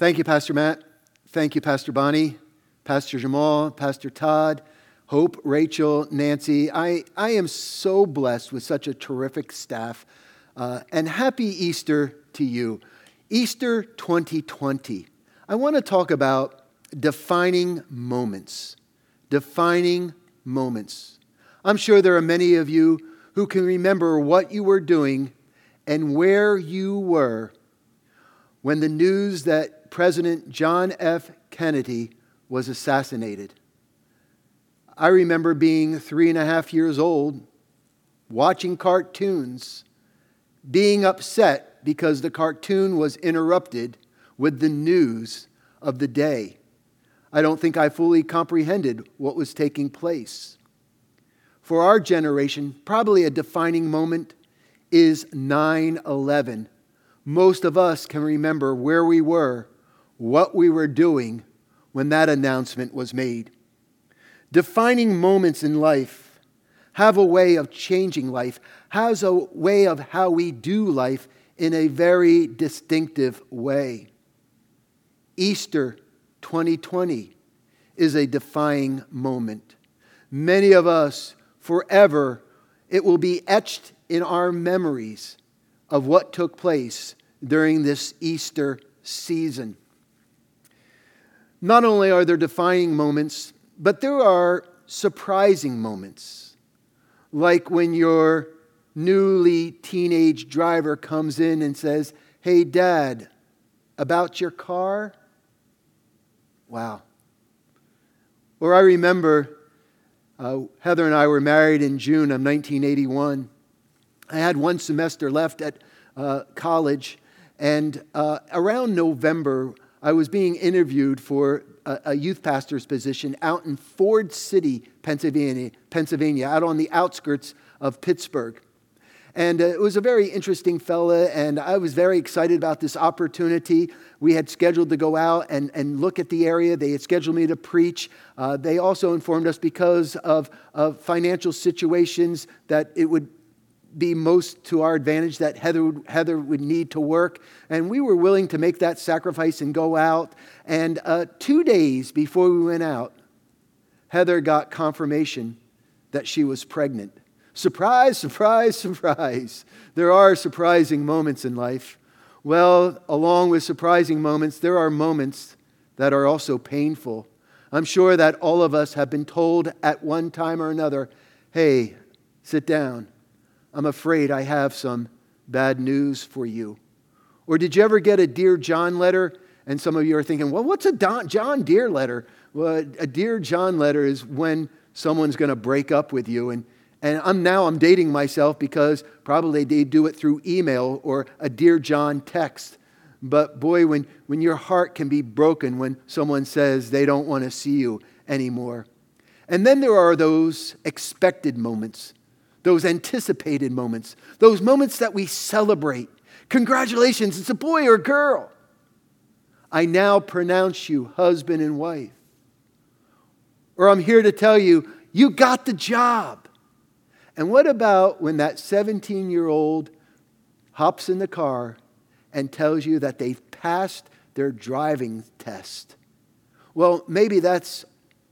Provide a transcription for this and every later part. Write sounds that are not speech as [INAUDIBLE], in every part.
Thank you, Pastor Matt. Thank you, Pastor Bonnie, Pastor Jamal, Pastor Todd, Hope, Rachel, Nancy. I, I am so blessed with such a terrific staff. Uh, and happy Easter to you. Easter 2020. I want to talk about defining moments. Defining moments. I'm sure there are many of you who can remember what you were doing and where you were when the news that President John F. Kennedy was assassinated. I remember being three and a half years old, watching cartoons, being upset because the cartoon was interrupted with the news of the day. I don't think I fully comprehended what was taking place. For our generation, probably a defining moment is 9 11. Most of us can remember where we were, what we were doing when that announcement was made. Defining moments in life have a way of changing life, has a way of how we do life in a very distinctive way. Easter 2020 is a defying moment. Many of us, forever, it will be etched in our memories of what took place during this Easter season. Not only are there defining moments, but there are surprising moments, like when your newly teenage driver comes in and says, Hey, Dad, about your car? Wow. Or I remember uh, Heather and I were married in June of 1981. I had one semester left at uh, college, and uh, around November, I was being interviewed for a, a, youth pastor's position out in Ford City, Pennsylvania, Pennsylvania, out on the outskirts of Pittsburgh. And uh, it was a very interesting fella, and I was very excited about this opportunity. We had scheduled to go out and, and look at the area. They had scheduled me to preach. Uh, they also informed us because of, of financial situations that it would be most to our advantage that Heather would, Heather would need to work. And we were willing to make that sacrifice and go out. And uh, two days before we went out, Heather got confirmation that she was pregnant. Surprise, surprise, surprise. There are surprising moments in life. Well, along with surprising moments, there are moments that are also painful. I'm sure that all of us have been told at one time or another, hey, sit down. I'm afraid I have some bad news for you. Or did you ever get a Dear John letter? And some of you are thinking, well, what's a Don, John Deere letter? Well, a Dear John letter is when someone's going to break up with you. And, and I'm now I'm dating myself because probably they do it through email or a Dear John text. But boy, when, when your heart can be broken when someone says they don't want to see you anymore. And then there are those expected moments those anticipated moments, those moments that we celebrate. Congratulations, it's a boy or a girl. I now pronounce you husband and wife. Or I'm here to tell you, you got the job. And what about when that 17 year old hops in the car and tells you that they've passed their driving test? Well, maybe that's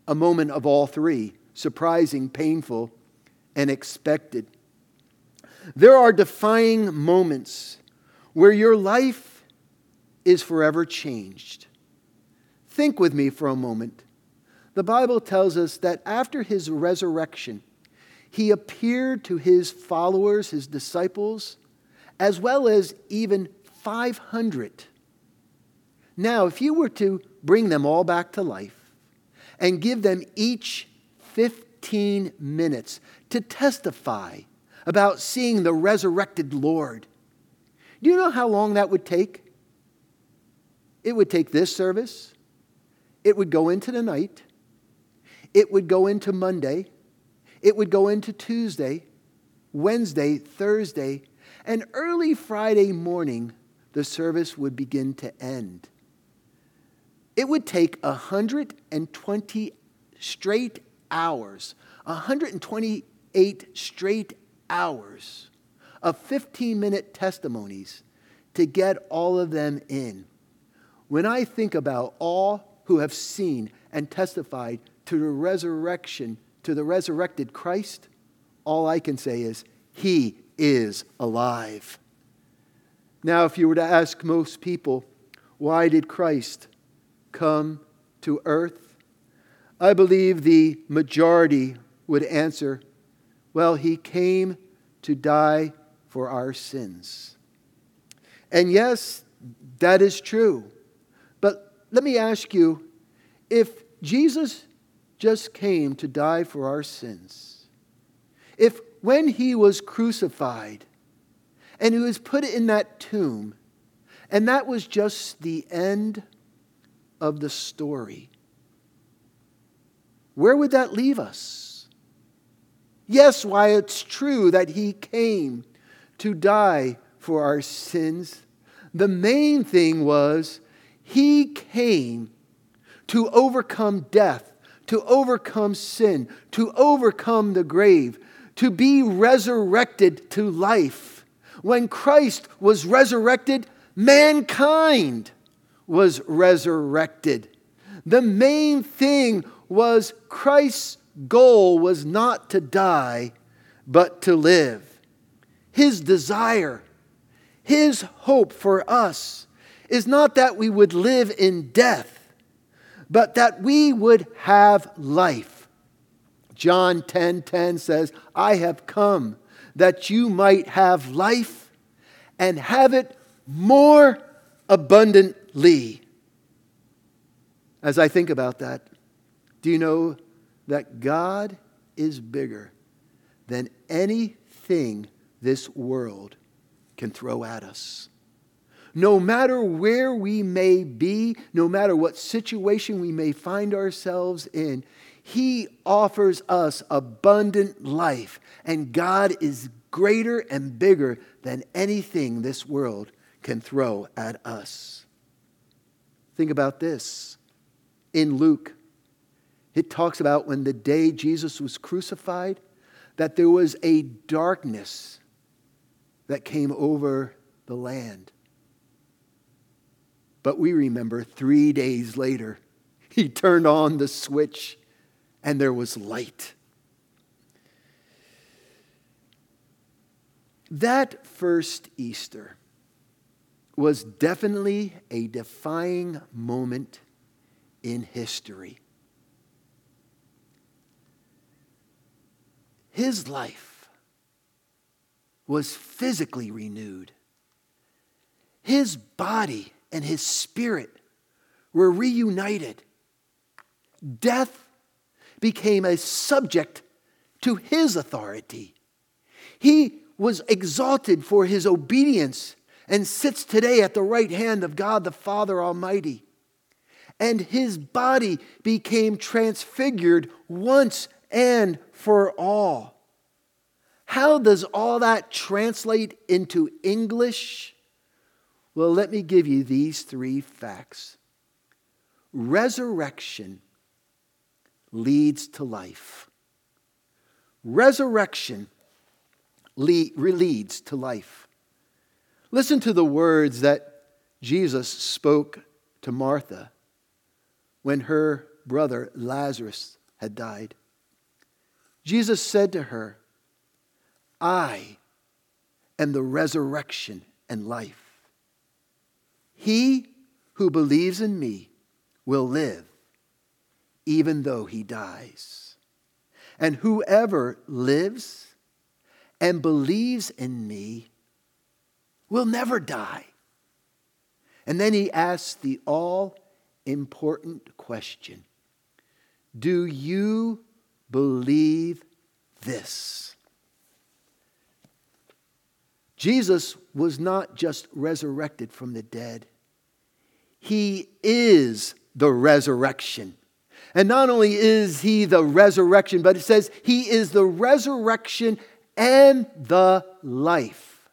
a moment of all three surprising, painful, and expected. There are defining moments where your life is forever changed. Think with me for a moment. The Bible tells us that after his resurrection, he appeared to his followers, his disciples, as well as even 500. Now, if you were to bring them all back to life and give them each 15 minutes to testify about seeing the resurrected Lord. Do you know how long that would take? It would take this service, it would go into the night, it would go into Monday, it would go into Tuesday, Wednesday, Thursday, and early Friday morning, the service would begin to end. It would take 120 straight hours, 120 eight straight hours of 15 minute testimonies to get all of them in. when I think about all who have seen and testified to the resurrection, to the resurrected Christ, all I can say is, He is alive. Now, if you were to ask most people, why did Christ come to earth? I believe the majority would answer, well, he came to die for our sins. And yes, that is true. But let me ask you if Jesus just came to die for our sins, if when he was crucified and he was put in that tomb, and that was just the end of the story, where would that leave us? Yes, why it's true that he came to die for our sins. The main thing was he came to overcome death, to overcome sin, to overcome the grave, to be resurrected to life. When Christ was resurrected, mankind was resurrected. The main thing was Christ's goal was not to die, but to live. His desire, his hope for us is not that we would live in death, but that we would have life. John 10:10 10, 10 says, "I have come that you might have life and have it more abundantly." As I think about that, do you know that God is bigger than anything this world can throw at us? no matter where we may be, no matter what situation we may find ourselves in, He offers us abundant life. And God is greater and bigger than anything this world can throw at us. Think about this. In Luke, it talks about when the day Jesus was crucified, that there was a darkness that came over the land. But we remember three days later, [LAUGHS] he turned on the switch and there was light. That first Easter was definitely a defying moment in history. His life was physically renewed. His body and his spirit were reunited. Death became a subject to his authority. He was exalted for his obedience and sits today at the right hand of God the Father Almighty. And his body became transfigured once and for all. How does all that translate into English? Well, let me give you these three facts resurrection leads to life. Resurrection leads to life. Listen to the words that Jesus spoke to Martha when her brother Lazarus had died. Jesus said to her, I am the resurrection and life. He who believes in me will live, even though he dies. And whoever lives and believes in me will never die. And then he asks the all important question Do you believe this? Jesus was not just resurrected from the dead, He is the resurrection. And not only is He the resurrection, but it says He is the resurrection and the life.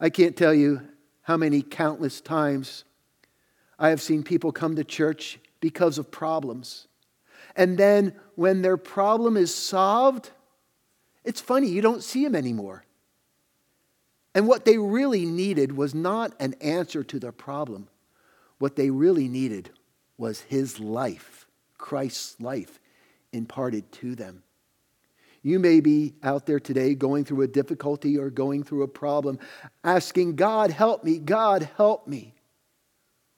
I can't tell you how many countless times I have seen people come to church because of problems. And then when their problem is solved, it's funny, you don't see them anymore. And what they really needed was not an answer to their problem, What they really needed was his life, Christ's life, imparted to them. You may be out there today going through a difficulty or going through a problem, asking, God, help me, God, help me.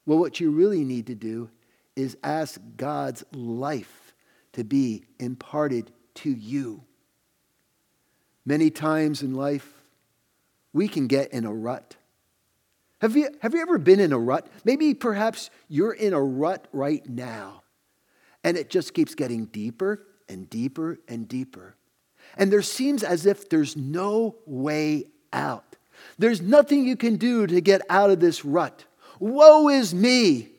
Well, what you really need to do is ask God's life to be imparted to you. Many times in life, we can get in a rut. Have you, have you ever been in a rut? Maybe perhaps you're in a rut right now, and it just keeps getting deeper and deeper and deeper. And there seems as if there's no way out. There's nothing you can do to get out of this rut. Woe is me!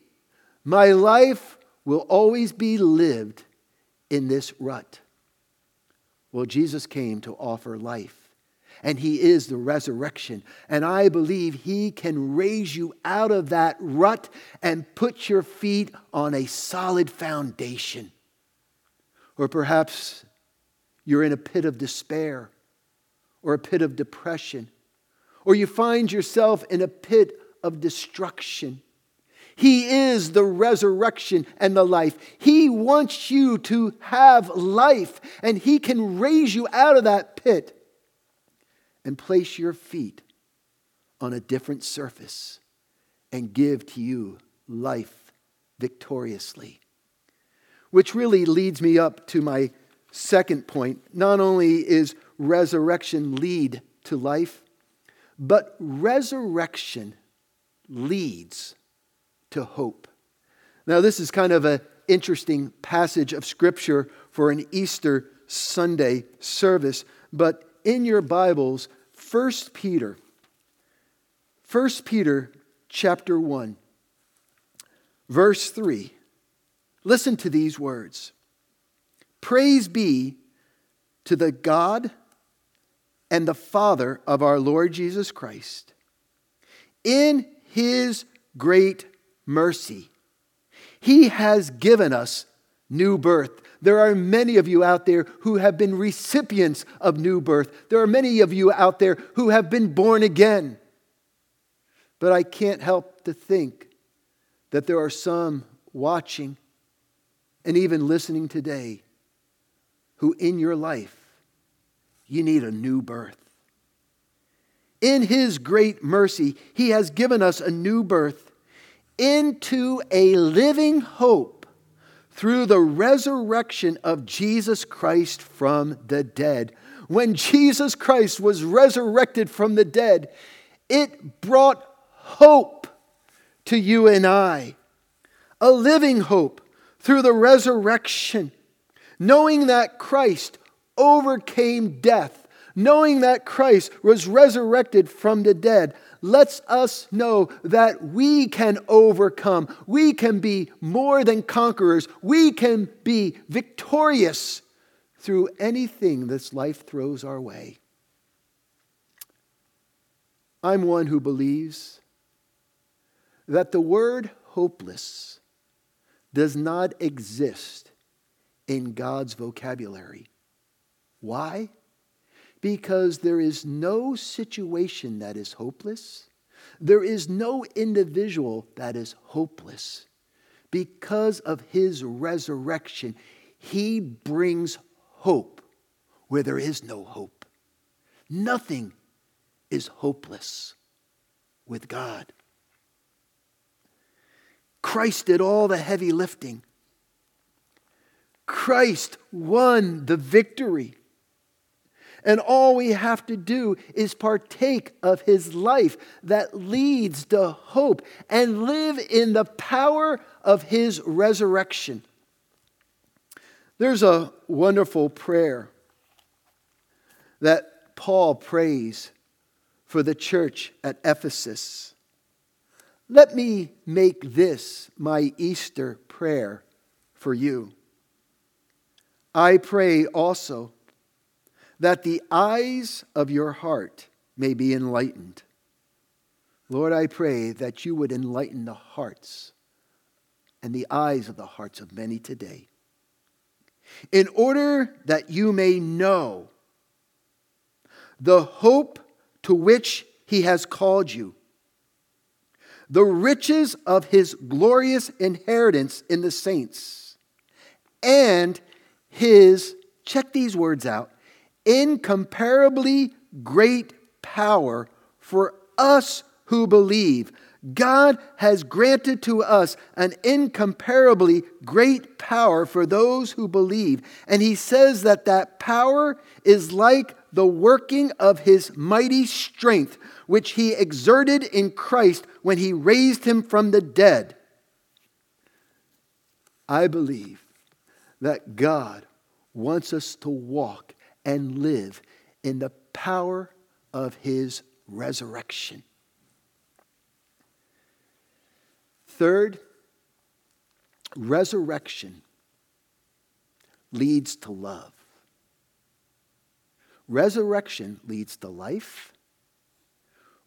My life will always be lived in this rut. Well, Jesus came to offer life, and He is the resurrection. And I believe He can raise you out of that rut and put your feet on a solid foundation. Or perhaps you're in a pit of despair or a pit of depression, or you find yourself in a pit of destruction. He is the resurrection and the life. He wants you to have life, and He can raise you out of that pit and place your feet on a different surface and give to you life victoriously. Which really leads me up to my second point. Not only is resurrection lead to life, but resurrection leads to hope. Now, this is kind of an interesting passage of Scripture for an Easter Sunday service, but in your Bibles, 1 Peter, 1 Peter chapter 1, verse 3. Listen to these words Praise be to the God and the Father of our Lord Jesus Christ. In his great mercy, he has given us new birth. There are many of you out there who have been recipients of new birth. There are many of you out there who have been born again. But I can't help to think that there are some watching and even listening today who in your life you need a new birth. In His great mercy, He has given us a new birth into a living hope through the resurrection of Jesus Christ from the dead. When Jesus Christ was resurrected from the dead, it brought hope to you and I, a living hope through the resurrection, knowing that Christ overcame death knowing that Christ was resurrected from the dead, lets us know that we can overcome. We can be more than conquerors. We can be victorious through anything this life throws our way. I'm one who believes that the word hopeless does not exist in God's vocabulary. Why? Because there is no situation that is hopeless. There is no individual that is hopeless. Because of his resurrection, he brings hope where there is no hope. Nothing is hopeless with God. Christ did all the heavy lifting. Christ won the victory. And all we have to do is partake of his life that leads to hope and live in the power of his resurrection. There's a wonderful prayer that Paul prays for the church at Ephesus. Let me make this my Easter prayer for you. I pray also that the eyes of your heart may be enlightened. Lord, I pray that you would enlighten the hearts and the eyes of the hearts of many today, in order that you may know the hope to which he has called you, the riches of his glorious inheritance in the saints, and his, check these words out, incomparably great power for us who believe. God has granted to us an incomparably great power for those who believe. And he says that that power is like the working of his mighty strength, which he exerted in Christ when he raised him from the dead. I believe that God wants us to walk and live in the power of his resurrection. Third, resurrection leads to love. Resurrection leads to life.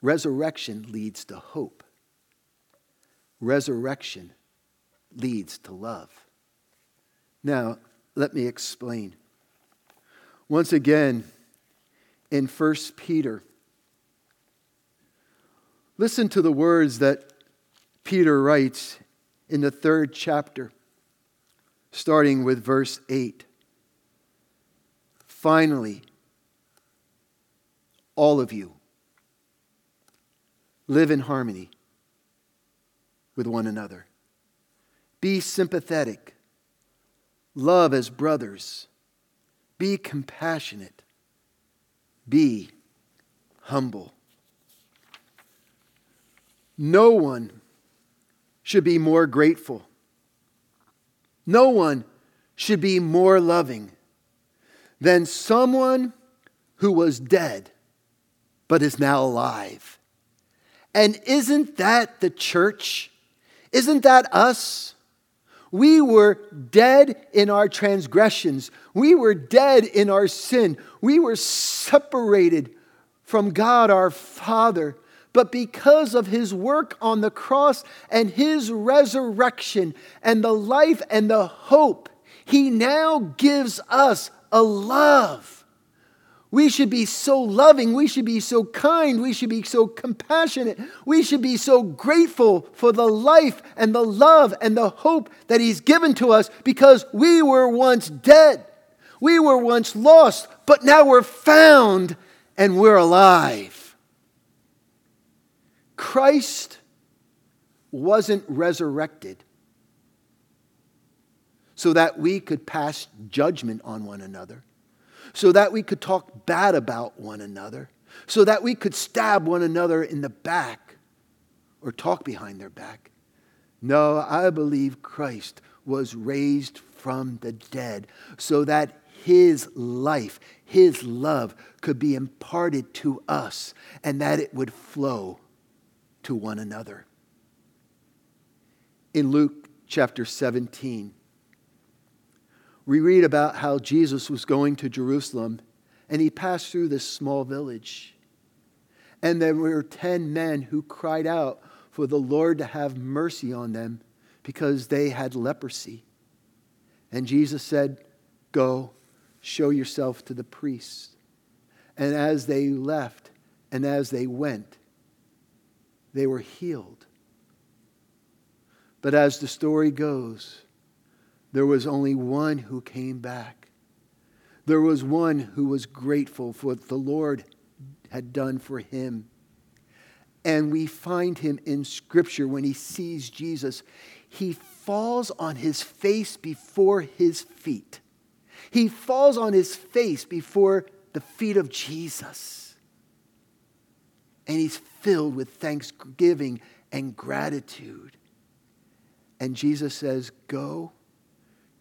Resurrection leads to hope. Resurrection leads to love. Now, let me explain. Once again, in 1 Peter, listen to the words that Peter writes in the third chapter, starting with verse 8. Finally, all of you live in harmony with one another. Be sympathetic. Love as brothers. Be compassionate. Be humble. No one should be more grateful. No one should be more loving than someone who was dead but is now alive. And isn't that the church? Isn't that us? We were dead in our transgressions. We were dead in our sin. We were separated from God our Father but because of his work on the cross and his resurrection and the life and the hope, he now gives us a love. We should be so loving. We should be so kind. We should be so compassionate. We should be so grateful for the life and the love and the hope that He's given to us because we were once dead. We were once lost, but now we're found and we're alive. Christ wasn't resurrected so that we could pass judgment on one another, so that we could talk bad about one another, so that we could stab one another in the back or talk behind their back. No, I believe Christ was raised from the dead so that his life, his love could be imparted to us and that it would flow to one another. In Luke chapter 17, we read about how Jesus was going to Jerusalem and he passed through this small village. And there were 10 men who cried out for the Lord to have mercy on them because they had leprosy. And Jesus said, Go, show yourself to the priests. And as they left and as they went, they were healed. But as the story goes, there was only one who came back. There was one who was grateful for what the Lord had done for him. And we find him in Scripture when he sees Jesus. He falls on his face before his feet. He falls on his face before the feet of Jesus. And he's filled with thanksgiving and gratitude. And Jesus says, Go,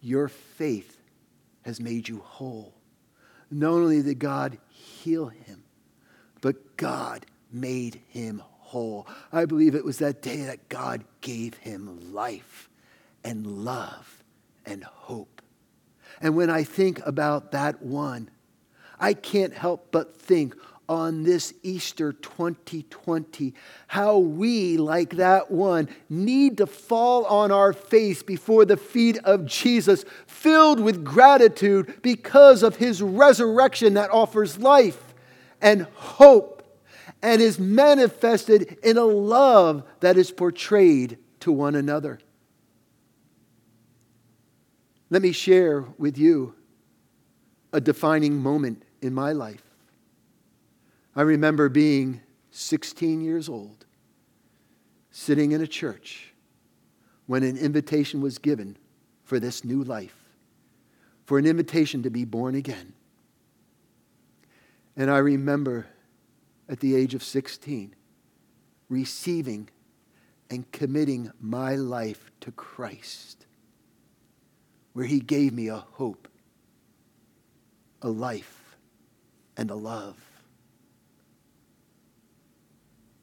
your faith has made you whole. Not only did God heal him, but God made him whole. I believe it was that day that God gave him life and love and hope. And when I think about that one, I can't help but think on this Easter 2020, how we, like that one, need to fall on our face before the feet of Jesus, filled with gratitude because of his resurrection that offers life and hope and is manifested in a love that is portrayed to one another. Let me share with you a defining moment in my life. I remember being 16 years old, sitting in a church when an invitation was given for this new life, for an invitation to be born again. And I remember at the age of 16 receiving and committing my life to Christ, where He gave me a hope, a life, and a love.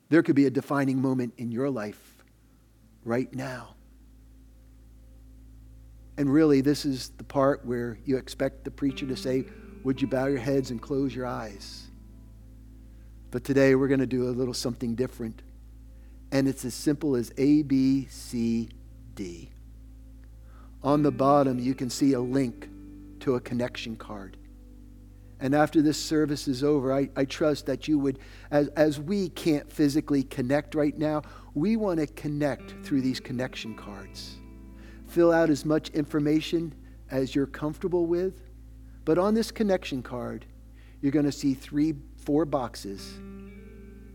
There could be a defining moment in your life right now. And really, this is the part where you expect the preacher to say, Would you bow your heads and close your eyes? But today we're going to do a little something different. And it's as simple as A, B, C, D. On the bottom, you can see a link to a connection card. And after this service is over, I, I trust that you would, as, as we can't physically connect right now, we want to connect through these connection cards fill out as much information as you're comfortable with. But on this connection card, you're going to see three, four boxes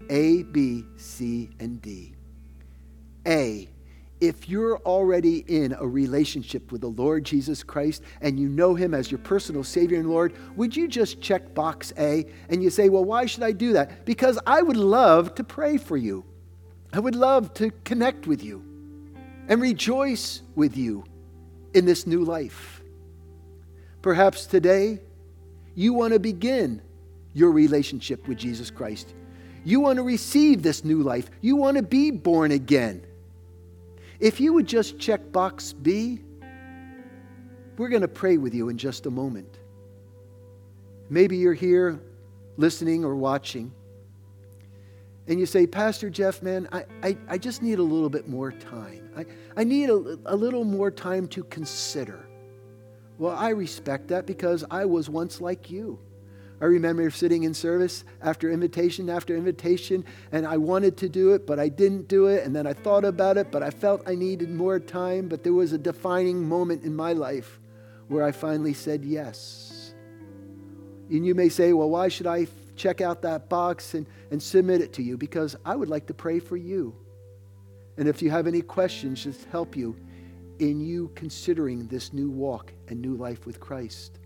A, B, C, and D. A, if you're already in a relationship with the Lord Jesus Christ and you know him as your personal Savior and Lord, would you just check box A and you say, Well, why should I do that? Because I would love to pray for you. I would love to connect with you and rejoice with you in this new life. Perhaps today you want to begin your relationship with Jesus Christ. You want to receive this new life. You want to be born again. If you would just check box B, we're going to pray with you in just a moment. Maybe you're here listening or watching, and you say, Pastor Jeff, man, I, I, I just need a little bit more time. I, I need a, a little more time to consider. Well, I respect that because I was once like you. I remember sitting in service after invitation after invitation, and I wanted to do it, but I didn't do it. And then I thought about it, but I felt I needed more time. But there was a defining moment in my life where I finally said yes. And you may say, well, why should I check out that box and, and submit it to you because I would like to pray for you. And if you have any questions, just help you in you considering this new walk and new life with Christ.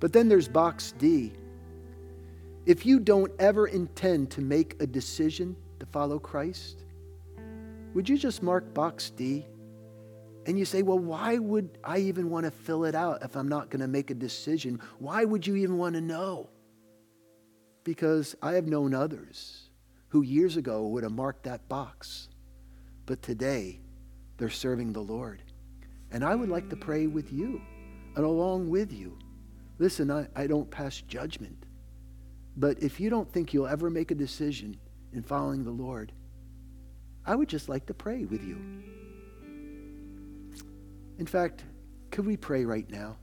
But then there's box D. If you don't ever intend to make a decision to follow Christ, would you just mark box D? And you say, well, why would I even want to fill it out if I'm not going to make a decision? Why would you even want to know? because I have known others who years ago would have marked that box, but today they're serving the Lord. And I would like to pray with you and along with you. Listen, I, I don't pass judgment, but if you don't think you'll ever make a decision in following the Lord, I would just like to pray with you. In fact, could we pray right now?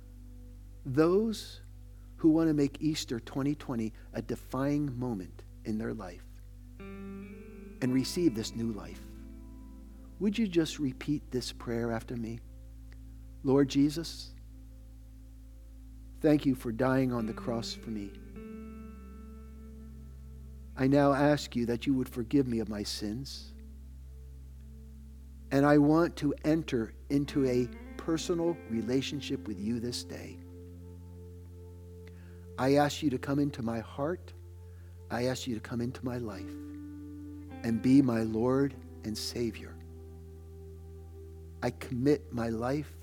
Those who want to make Easter 2020 a defining moment in their life and receive this new life. Would you just repeat this prayer after me? Lord Jesus, thank you for dying on the cross for me. I now ask you that you would forgive me of my sins. And I want to enter into a personal relationship with you this day. I ask you to come into my heart. I ask you to come into my life and be my Lord and Savior. I commit my life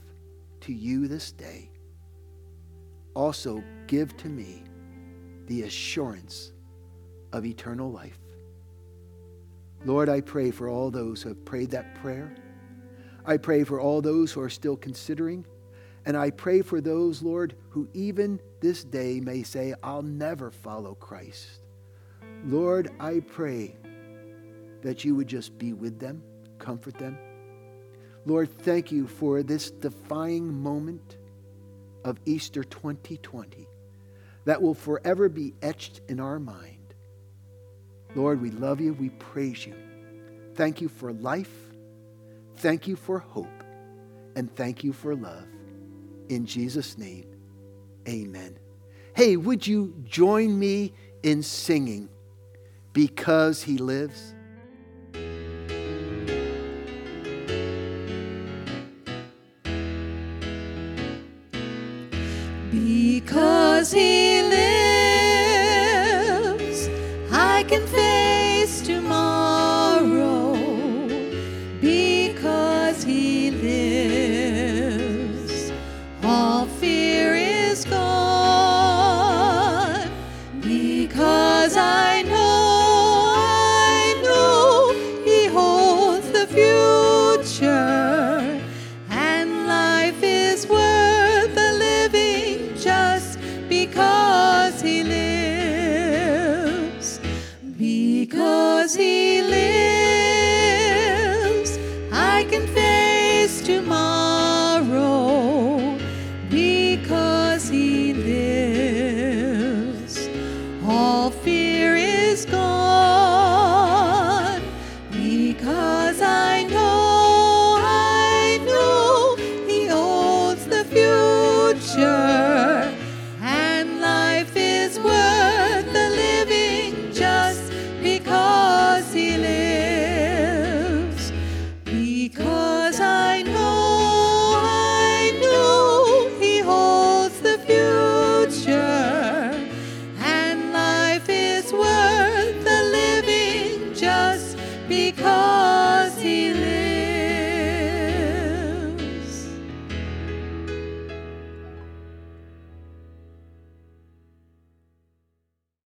to you this day. Also, give to me the assurance of eternal life. Lord, I pray for all those who have prayed that prayer. I pray for all those who are still considering and I pray for those, Lord, who even this day may say, I'll never follow Christ. Lord, I pray that you would just be with them, comfort them. Lord, thank you for this defying moment of Easter 2020 that will forever be etched in our mind. Lord, we love you. We praise you. Thank you for life. Thank you for hope. And thank you for love. In Jesus' name, amen. Hey, would you join me in singing because he lives? Because he